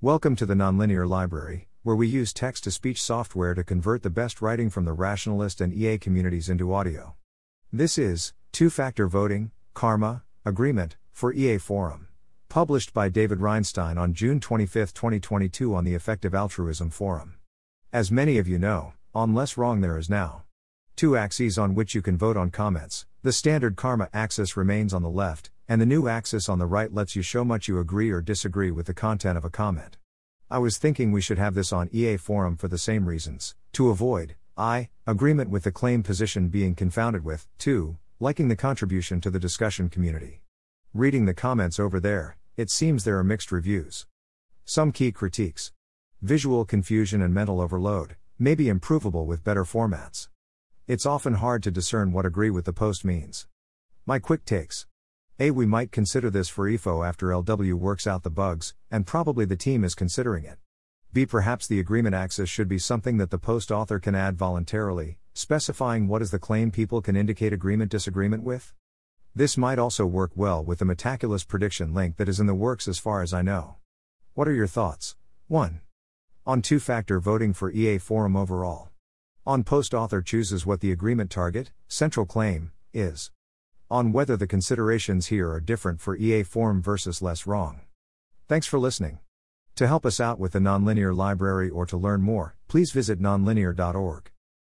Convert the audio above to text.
Welcome to the Nonlinear Library, where we use text to speech software to convert the best writing from the rationalist and EA communities into audio. This is Two Factor Voting, Karma, Agreement, for EA Forum. Published by David Reinstein on June 25, 2022, on the Effective Altruism Forum. As many of you know, on LessWrong there is now two axes on which you can vote on comments. The standard karma axis remains on the left, and the new axis on the right lets you show much you agree or disagree with the content of a comment. I was thinking we should have this on EA Forum for the same reasons to avoid, I, agreement with the claim position being confounded with, 2, liking the contribution to the discussion community. Reading the comments over there, it seems there are mixed reviews. Some key critiques visual confusion and mental overload may be improvable with better formats. It's often hard to discern what agree with the post means. My quick takes. A. We might consider this for EAFo after LW works out the bugs, and probably the team is considering it. B. Perhaps the agreement axis should be something that the post author can add voluntarily, specifying what is the claim people can indicate agreement disagreement with. This might also work well with the Metaculus prediction link that is in the works as far as I know. What are your thoughts? 1. On two factor voting for EA Forum overall. On post author chooses what the agreement target, central claim, is on whether the considerations here are different for EA Forum versus LessWrong. Thanks for listening. To help us out with the Nonlinear Library or to learn more, please visit nonlinear.org.